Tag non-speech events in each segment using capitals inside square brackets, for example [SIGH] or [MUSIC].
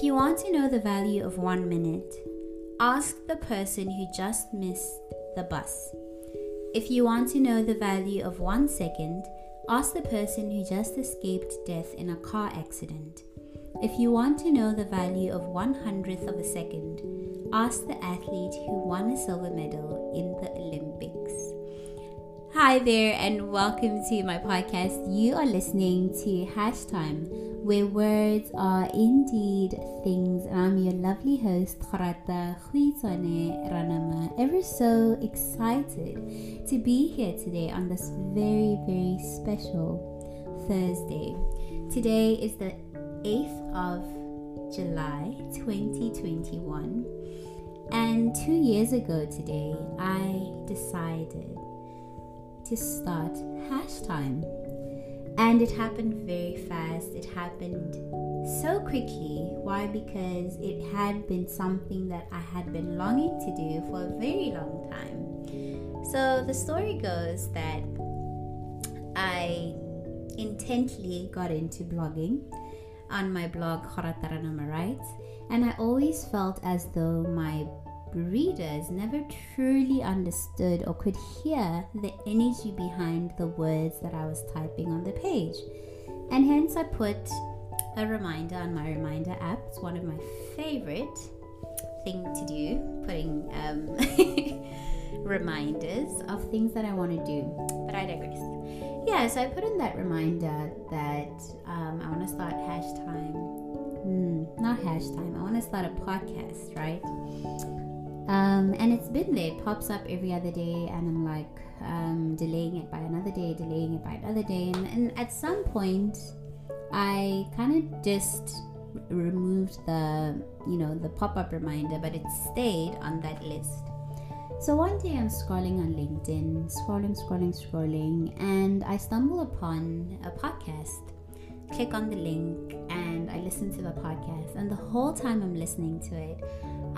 If you want to know the value of one minute, ask the person who just missed the bus. If you want to know the value of one second, ask the person who just escaped death in a car accident. If you want to know the value of one hundredth of a second, ask the athlete who won a silver medal in the Olympics. Hi there, and welcome to my podcast. You are listening to Hash Time, where words are indeed things. And I'm your lovely host, Gorata Huitane Ranama. Ever so excited to be here today on this very, very special Thursday. Today is the 8th of July 2021. And two years ago today, I decided to start hash time. And it happened very fast. It happened so quickly. Why? Because it had been something that I had been longing to do for a very long time. So the story goes that I intently got into blogging on my blog GorataRanamaWrites, and I always felt as though my readers never truly understood or could hear the energy behind the words that I was typing on the page. And hence I put a reminder on my reminder app. It's one of my favorite thing to do, putting um, [LAUGHS] reminders of things that I want to do. But I digress. Yeah, so I put in that reminder that um, I want to start hash time. Mm, not hash time. I want to start a podcast, right? Um, and it's been there, it pops up every other day, and I'm like um, delaying it by another day, delaying it by another day. And, and at some point, I kind of just removed the, you know, the pop up reminder, but it stayed on that list. So one day I'm scrolling on LinkedIn, scrolling, scrolling, scrolling, and I stumble upon a podcast. Click on the link and I listen to the podcast. And the whole time I'm listening to it,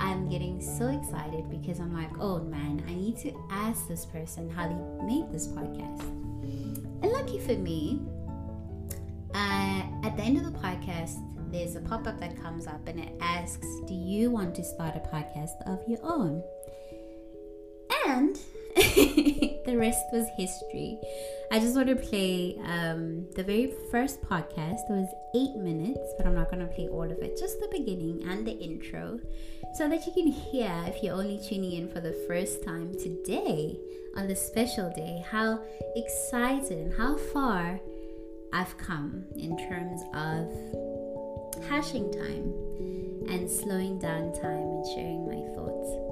I'm getting so excited because I'm like, oh man, I need to ask this person how they made this podcast. And lucky for me, uh, at the end of the podcast, there's a pop up that comes up and it asks, Do you want to start a podcast of your own? And [LAUGHS] the rest was history. I just want to play um, the very first podcast. It was eight minutes, but I'm not going to play all of it. Just the beginning and the intro, so that you can hear, if you're only tuning in for the first time today on this special day, how excited and how far I've come in terms of hashing time and slowing down time and sharing my thoughts.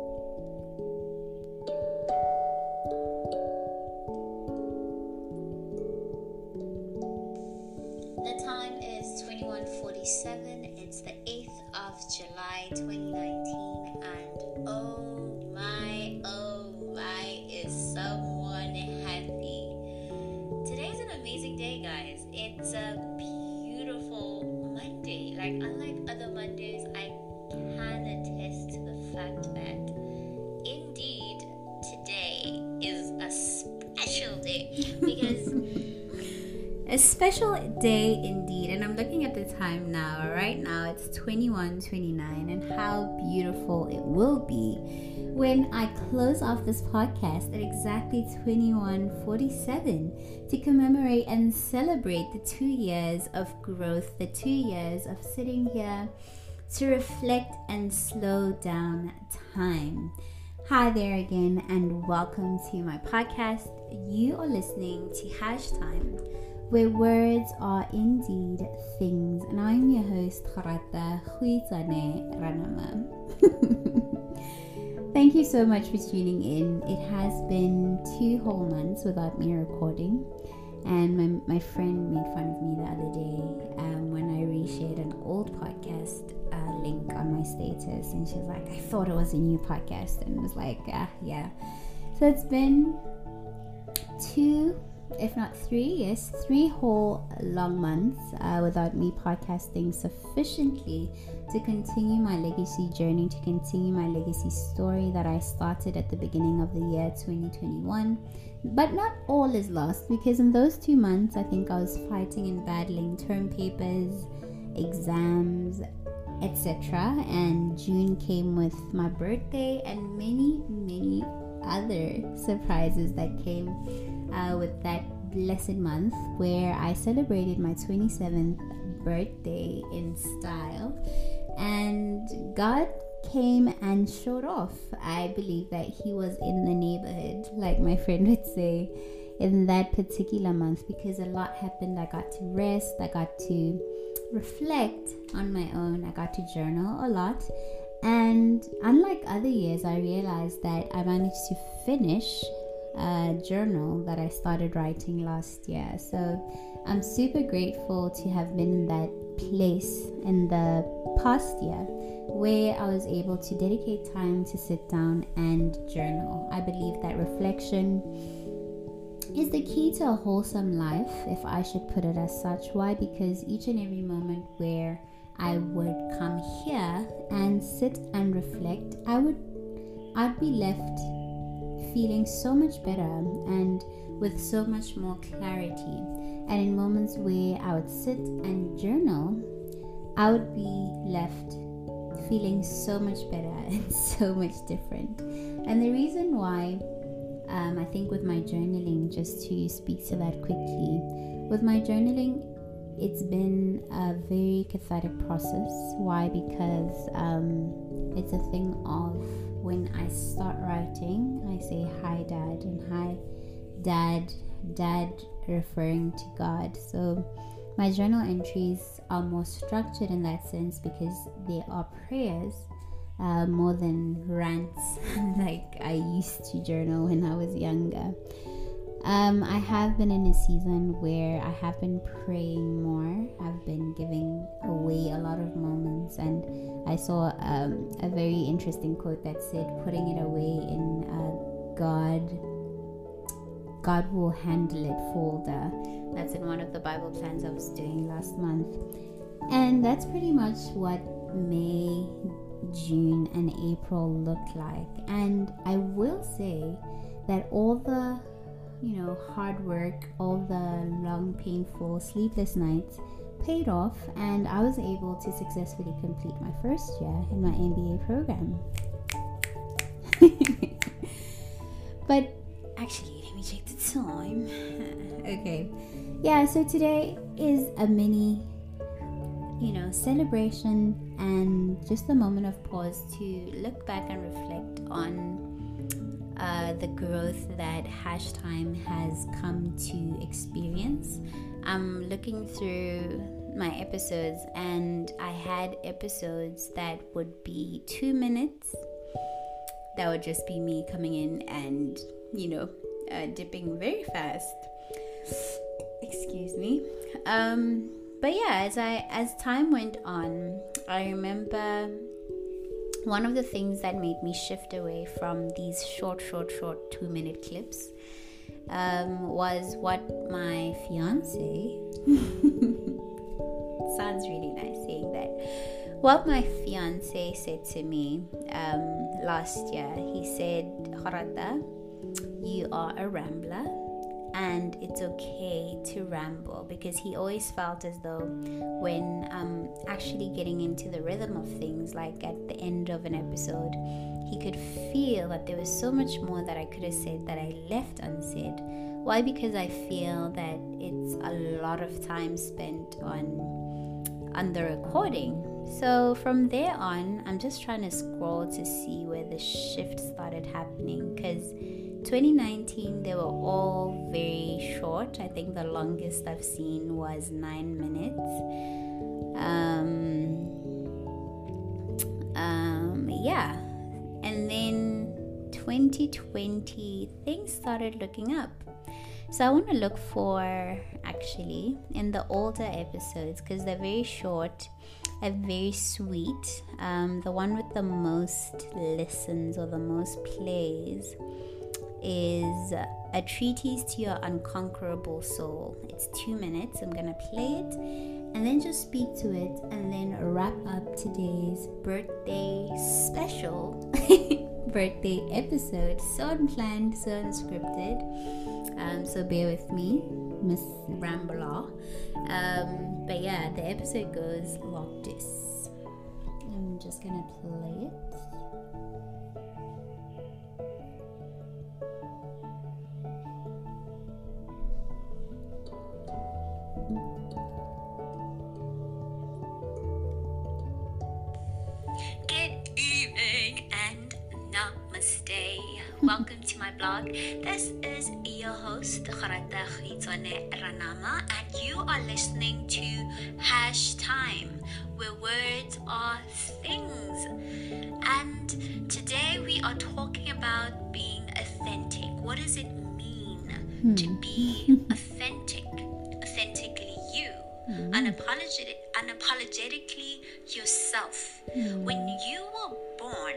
A special day. Because. [LAUGHS] a special day indeed. And i'm looking at the time now. Right now it's 21:29 and how beautiful it will be when i close off this podcast at exactly 21:47 to commemorate and celebrate the 2 years of growth the 2 years of sitting here to reflect and slow down time Hi there again, and welcome to my podcast. You are listening to Hash Time, where words are indeed things. And I'm your host, Gorata Huitane Ranama. [LAUGHS] Thank you so much for tuning in. It has been two whole months without me recording. And my, my friend made fun of me the other day um, when I reshared an old podcast uh, link on my status. And she was like, I thought it was a new podcast. And was like, uh, yeah. So it's been two if not three, yes, three whole long months uh, without me podcasting sufficiently to continue my legacy journey, to continue my legacy story that I started at the beginning of the year 2021. But not all is lost because in those two months, I think I was fighting and battling term papers, exams, etc. And June came with my birthday and many, many other surprises that came uh, with that blessed month where I celebrated my 27th birthday in style. And God came and showed off. I believe that He was in the neighborhood, like my friend would say, in that particular month because a lot happened. I got to rest, I got to reflect on my own, I got to journal a lot. And unlike other years, I realized that I managed to finish a journal that I started writing last year. So I'm super grateful to have been in that place in the past year where I was able to dedicate time to sit down and journal. I believe that reflection is the key to a wholesome life, if I should put it as such. Why? Because each and every moment where I would come here and sit and reflect, I would I'd be left feeling so much better and with so much more clarity. And in moments where I would sit and journal, I would be left feeling so much better [LAUGHS] and so much different. And the reason why um, I think with my journaling, just to speak to that quickly, with my journaling, it's been a very cathartic process. Why? Because um, it's a thing of when I start writing, I say hi, dad, and hi, dad, dad, referring to God. So my journal entries are more structured in that sense because they are prayers uh, more than rants [LAUGHS] like I used to journal when I was younger. Um, I have been in a season where I have been praying more. I've been giving away a lot of moments, and I saw um, a very interesting quote that said, "Putting it away in uh, God, God will handle it." Folder. That's in one of the Bible plans I was doing last month, and that's pretty much what May, June, and April looked like. And I will say that all the you know, hard work, all the long, painful, sleepless nights paid off, and I was able to successfully complete my first year in my MBA program. [LAUGHS] but actually, let me check the time. [LAUGHS] okay, yeah, so today is a mini, you know, celebration and just a moment of pause to look back and reflect on uh, the growth that Hash Time has come to experience. I'm looking through my episodes, and I had episodes that would be two minutes. That would just be me coming in and, you know, uh, dipping very fast. Excuse me. Um, but yeah, as I as time went on, I remember one of the things that made me shift away from these short, short, short two minute clips um, was what my fiance [LAUGHS] sounds really nice saying that. What my fiance said to me um, last year, he said, Gorata, you are a rambler and it's okay to ramble because he always felt as though when um actually getting into the rhythm of things like at the end of an episode he could feel that there was so much more that I could have said that I left unsaid. Why? Because I feel that it's a lot of time spent on on the recording. So from there on I'm just trying to scroll to see where the shift started happening because 2019 they were all very short. I think the longest i've seen was nine minutes. Um, um, yeah. And then 2020 things started looking up. So i want to look for actually in the older episodes because they're very short and very sweet. Um, the one with the most listens or the most plays is a treatise to your unconquerable soul. It's two minutes. I'm gonna play it and then just speak to it and then wrap up today's birthday special [LAUGHS] birthday episode. So unplanned, so unscripted. Um, so bear with me, Miss Rambler. Um, but yeah, the episode goes like this. I'm just gonna play it. Ranama, and you are listening to Hash Time, where words are things. And today we are talking about being authentic. What does it mean to hmm. be [LAUGHS] authentic? Authentically you. Hmm. Unapologetic, unapologetically yourself. Hmm. When you were born,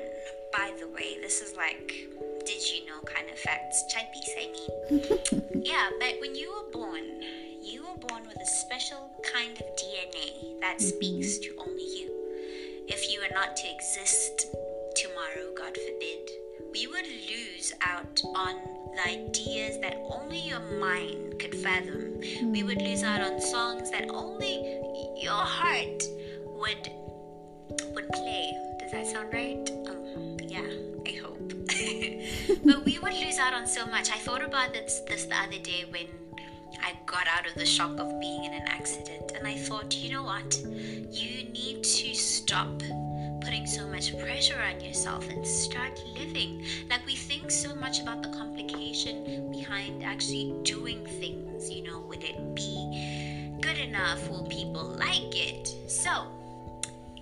by the way, this is like, did you know kind of facts. Chapis, I mean. Yeah, but when you were born, you were born with a special kind of DNA that mm-hmm. speaks to only you. If you were not to exist tomorrow, God forbid, we would lose out on the ideas that only your mind could fathom. We would mm-hmm. lose out on songs that only your heart would would play. Does that sound right? Yeah, I hope. [LAUGHS] but we would lose out on so much. I thought about this this the other day when I got out of the shock of being in an accident, and I thought, you know what? You need to stop putting so much pressure on yourself and start living. Like we think so much about the complication behind actually doing things. You know, would it be good enough? Will people like it? So,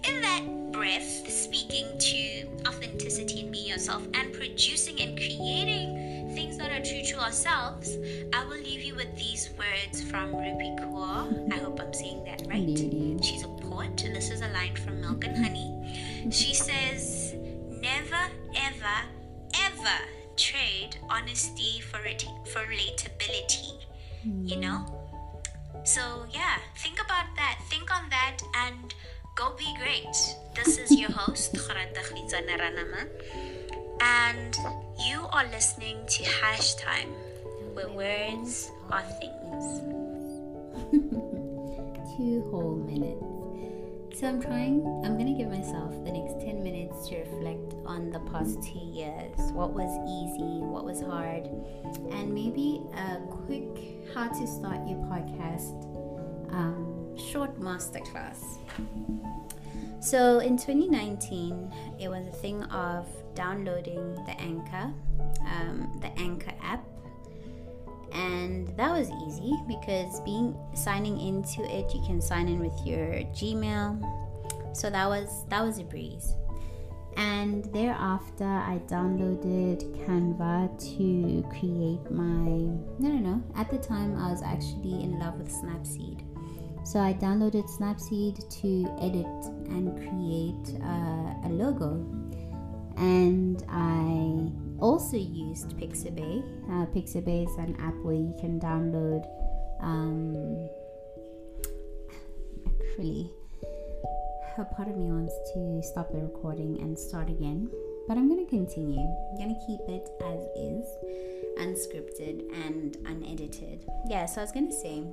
in that breath, speaking to authenticity and being yourself and producing and creating things that are true to ourselves, I will leave you with these words from Rupi Kaur. I hope I'm saying that right. She's a poet, and this is a line from Milk and Honey. She says, Never, ever, ever trade honesty for, it, for relatability. You hmm. know? So, yeah, think about that. Think on that and go be great. This is your host, Gorata Khizana Ranama, and you are listening to Hash Time, where words are things. [LAUGHS] Two whole minutes. So I'm trying, I'm gonna give myself the next 10 minutes to reflect on the past two years. What was easy, what was hard, and maybe a quick how to start your podcast um, short masterclass. So in 2019, it was a thing of downloading the Anchor, um, the Anchor app, and that was easy because being signing into it, you can sign in with your Gmail. So that was that was a breeze. And thereafter, I downloaded Canva to create my. No, no, no. At the time, I was actually in love with Snapseed. So I downloaded Snapseed to edit and create uh, a logo. And I also used Pixabay. Uh, Pixabay is an app where you can download. Um, actually, a part of me wants to stop the recording and start again, but I'm going to continue. I'm going to keep it as is, unscripted and unedited. Yeah, so I was going to say,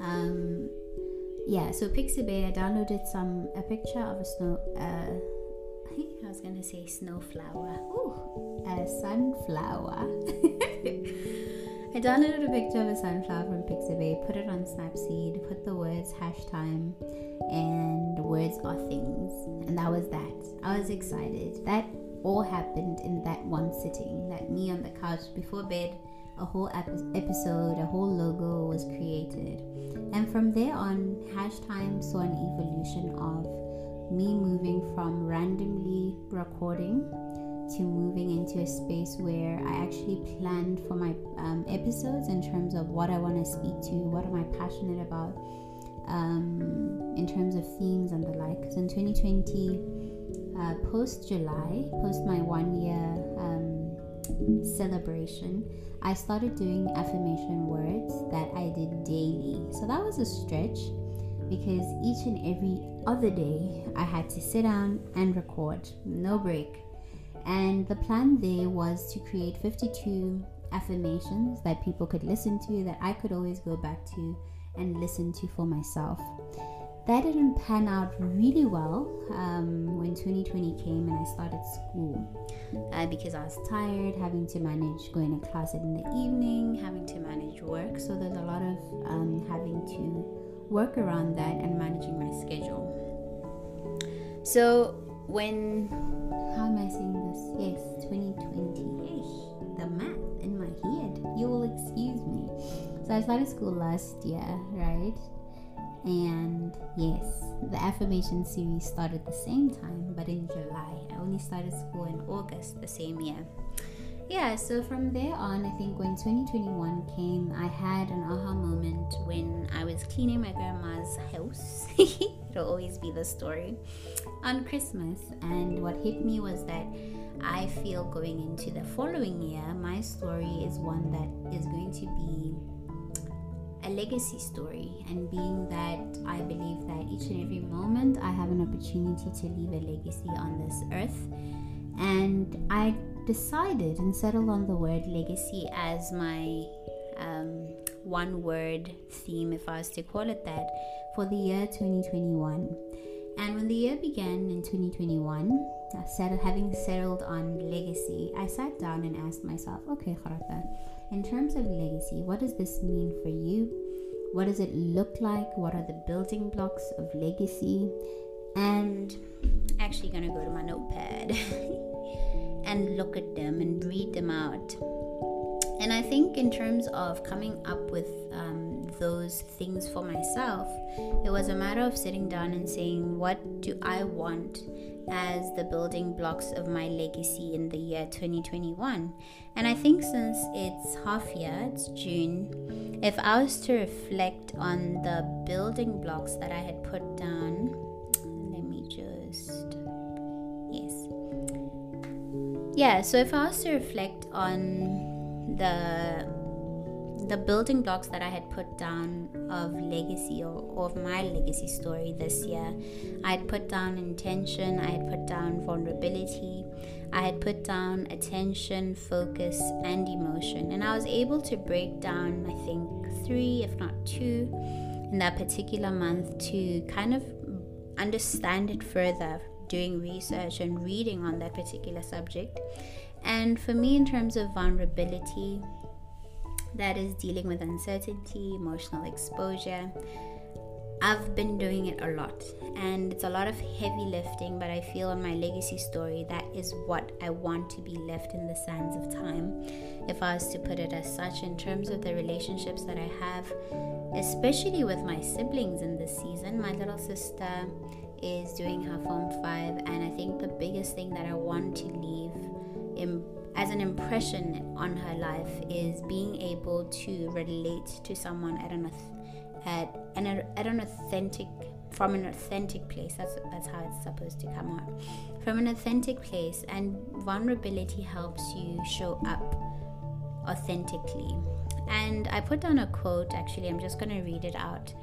um, yeah, so Pixabay, I downloaded some a picture of a snow. Uh, I was gonna say snowflower. Ooh, a sunflower. [LAUGHS] I downloaded a picture of a sunflower from Pixabay, put it on Snapseed, put the words hash time and words are things, and that was that. I was excited. That all happened in that one sitting. That me on the couch before bed, a whole epi- episode, a whole logo was created, and from there on, hash time saw an evolution of me moving from randomly recording to moving into a space where I actually planned for my um, episodes in terms of what I want to speak to, what am I passionate about, um, in terms of themes and the like. So in 2020, uh, post July, post my one year um, celebration, I started doing affirmation words that I did daily. So that was a stretch because each and every other day I had to sit down and record, no break. And the plan there was to create 52 affirmations that people could listen to, that I could always go back to and listen to for myself. That didn't pan out really well um, when 2020 came and I started school uh, because I was tired, having to manage going to class in the evening, having to manage work. So there's a lot of um, having to work around that and managing my schedule. So when how am I saying this? Yes, 2020. Ish, the math in my head. You will excuse me. So I started school last year, right? And yes, the affirmation series started the same time, but in July. I only started school in August the same year. Yeah, so from there on, I think when 2021 came, I had an aha moment when I was cleaning my grandma's house. [LAUGHS] It'll always be the story on Christmas. And what hit me was that I feel going into the following year, my story is one that is going to be legacy story, and being that I believe that each and every moment I have an opportunity to leave a legacy on this earth. And I decided and settled on the word legacy as my um, one word theme, if I was to call it that, for the year 2021. And when the year began in 2021, settled, having settled on legacy, I sat down and asked myself, okay, Gorata, in terms of legacy, what does this mean for you? What does it look like? What are the building blocks of legacy? And actually going to go to my notepad [LAUGHS] and look at them and read them out. And I think, in terms of coming up with um, those things for myself, it was a matter of sitting down and saying, What do I want as the building blocks of my legacy in the year 2021. And I think since it's half year, it's June, if I was to reflect on the building blocks that I had put down, let me just. Yes. Yeah, so if I was to reflect on the the building blocks that I had put down of legacy or, or of my legacy story this year. I had put down intention, I had put down vulnerability, I had put down attention, focus, and emotion. And I was able to break down, I think, three, if not two, in that particular month to kind of understand it further, doing research and reading on that particular subject. And for me, in terms of vulnerability, that is dealing with uncertainty, emotional exposure. I've been doing it a lot and it's a lot of heavy lifting, but I feel on my legacy story that is what I want to be left in the sands of time. If I was to put it as such, in terms of the relationships that I have, especially with my siblings in this season, my little sister is doing her Form 5, and I think the biggest thing that I want to leave in as an impression on her life is being able to relate to someone at an at an at an authentic from an authentic place. That's that's how it's supposed to come out. From an authentic place and vulnerability helps you show up authentically. And i put down a quote actually i'm just going to read it out.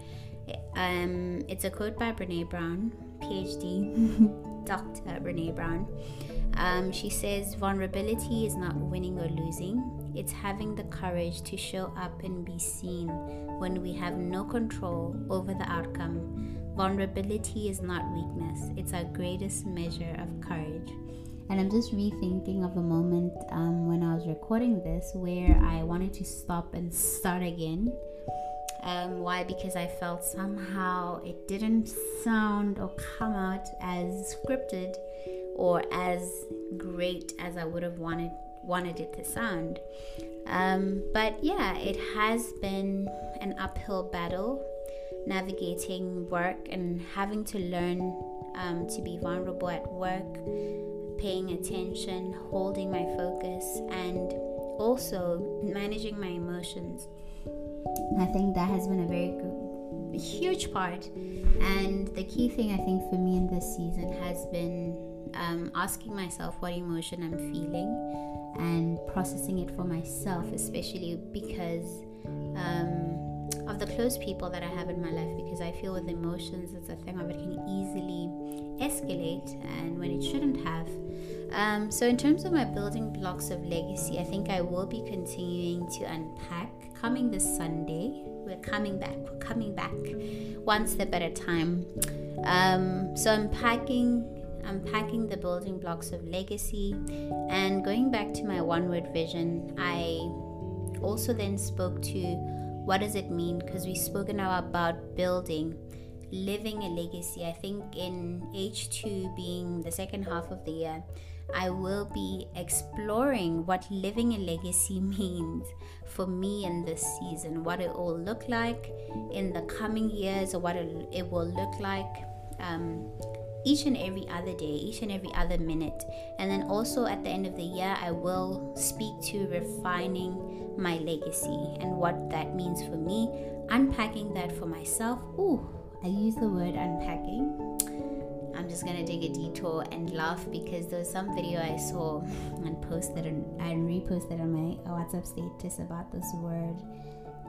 Um, it's a quote by brene brown phd [LAUGHS] dr brene brown um, she says, vulnerability is not winning or losing, it's having the courage to show up and be seen when we have no control over the outcome. Vulnerability is not weakness, it's our greatest measure of courage. And I'm just rethinking of a moment um, when I was recording this where I wanted to stop and start again. Um, why? Because I felt somehow it didn't sound or come out as scripted or as great as I would have wanted wanted it to sound. Um, but yeah, it has been an uphill battle navigating work and having to learn um, to be vulnerable at work, paying attention, holding my focus, and also managing my emotions. I think that has been a very huge part. And the key thing I think for me in this season has been um, asking myself what emotion I'm feeling and processing it for myself, especially because um, of the close people that I have in my life. Because I feel with emotions, it's a thing of it can easily escalate and when it shouldn't have. Um, so, in terms of my building blocks of legacy, I think I will be continuing to unpack coming this Sunday we're coming back. We're coming back one step at a time. Um, so I'm packing unpacking the building blocks of legacy and going back to my one word vision i also then spoke to what does it mean? Because we've spoken now about building living a legacy. I think in h2 being the second half of the year I will be exploring what living a legacy [LAUGHS] means for me in this season, what it will look like in the coming years, or what it, it will look like um, each and every other day, each and every other minute. And then also at the end of the year, I will speak to refining my legacy and what that means for me, unpacking that for myself. Ooh, I use the word unpacking. I'm just gonna take a detour and laugh because there was some video I saw and posted and, and reposted on my WhatsApp status about this word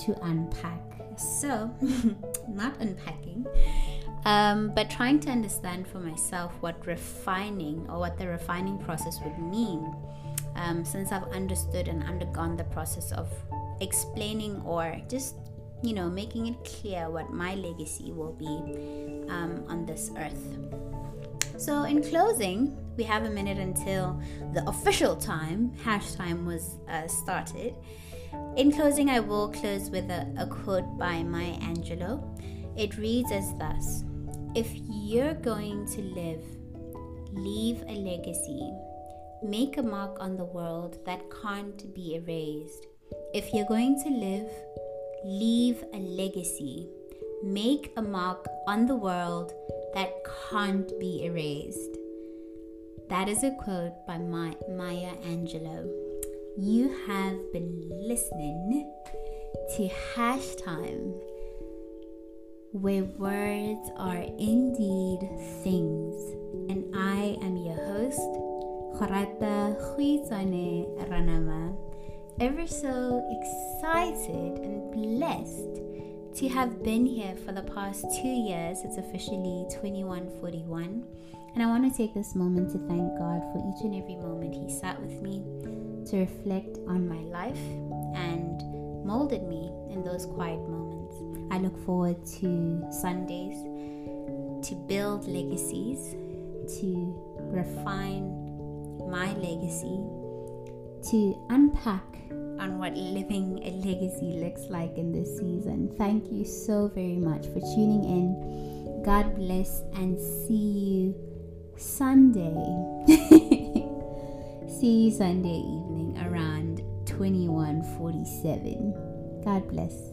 to unpack. So, [LAUGHS] not unpacking, um, but trying to understand for myself what refining or what the refining process would mean um, since I've understood and undergone the process of explaining or just you know making it clear what my legacy will be um, on this earth. So, in closing, we have a minute until the official time, hash time, was uh, started. In closing, I will close with a, a quote by Maya Angelou. It reads as thus if you're going to live, leave a legacy, make a mark on the world that can't be erased. If you're going to live, leave a legacy, make a mark on the world that can't be erased. That is a quote by Maya Angelou. You have been listening to Hash Time where words are indeed things. And I am your host, Gorata Khuizane Ranama, ever so excited and blessed to have been here for the past two years. It's officially 2141. And I want to take this moment to thank God for each and every moment He sat with me to reflect on my life and molded me in those quiet moments. I look forward to Sundays to build legacies, to refine my legacy, to unpack on what living a legacy looks like in this season. Thank you so very much for tuning in. God bless and see you Sunday. [LAUGHS] see you Sunday evening around 2147. God bless.